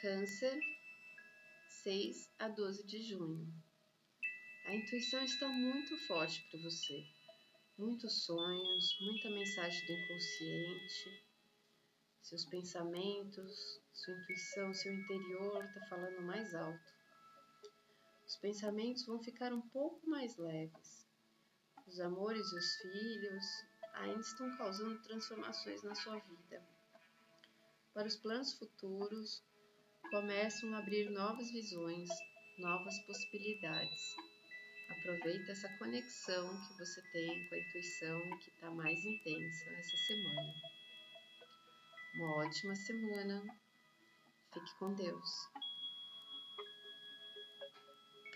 Câncer, 6 a 12 de junho. A intuição está muito forte para você. Muitos sonhos, muita mensagem do inconsciente, seus pensamentos, sua intuição, seu interior está falando mais alto. Os pensamentos vão ficar um pouco mais leves. Os amores e os filhos ainda estão causando transformações na sua vida. Para os planos futuros, começam a abrir novas visões, novas possibilidades. Aproveita essa conexão que você tem com a intuição que está mais intensa essa semana. Uma ótima semana. Fique com Deus.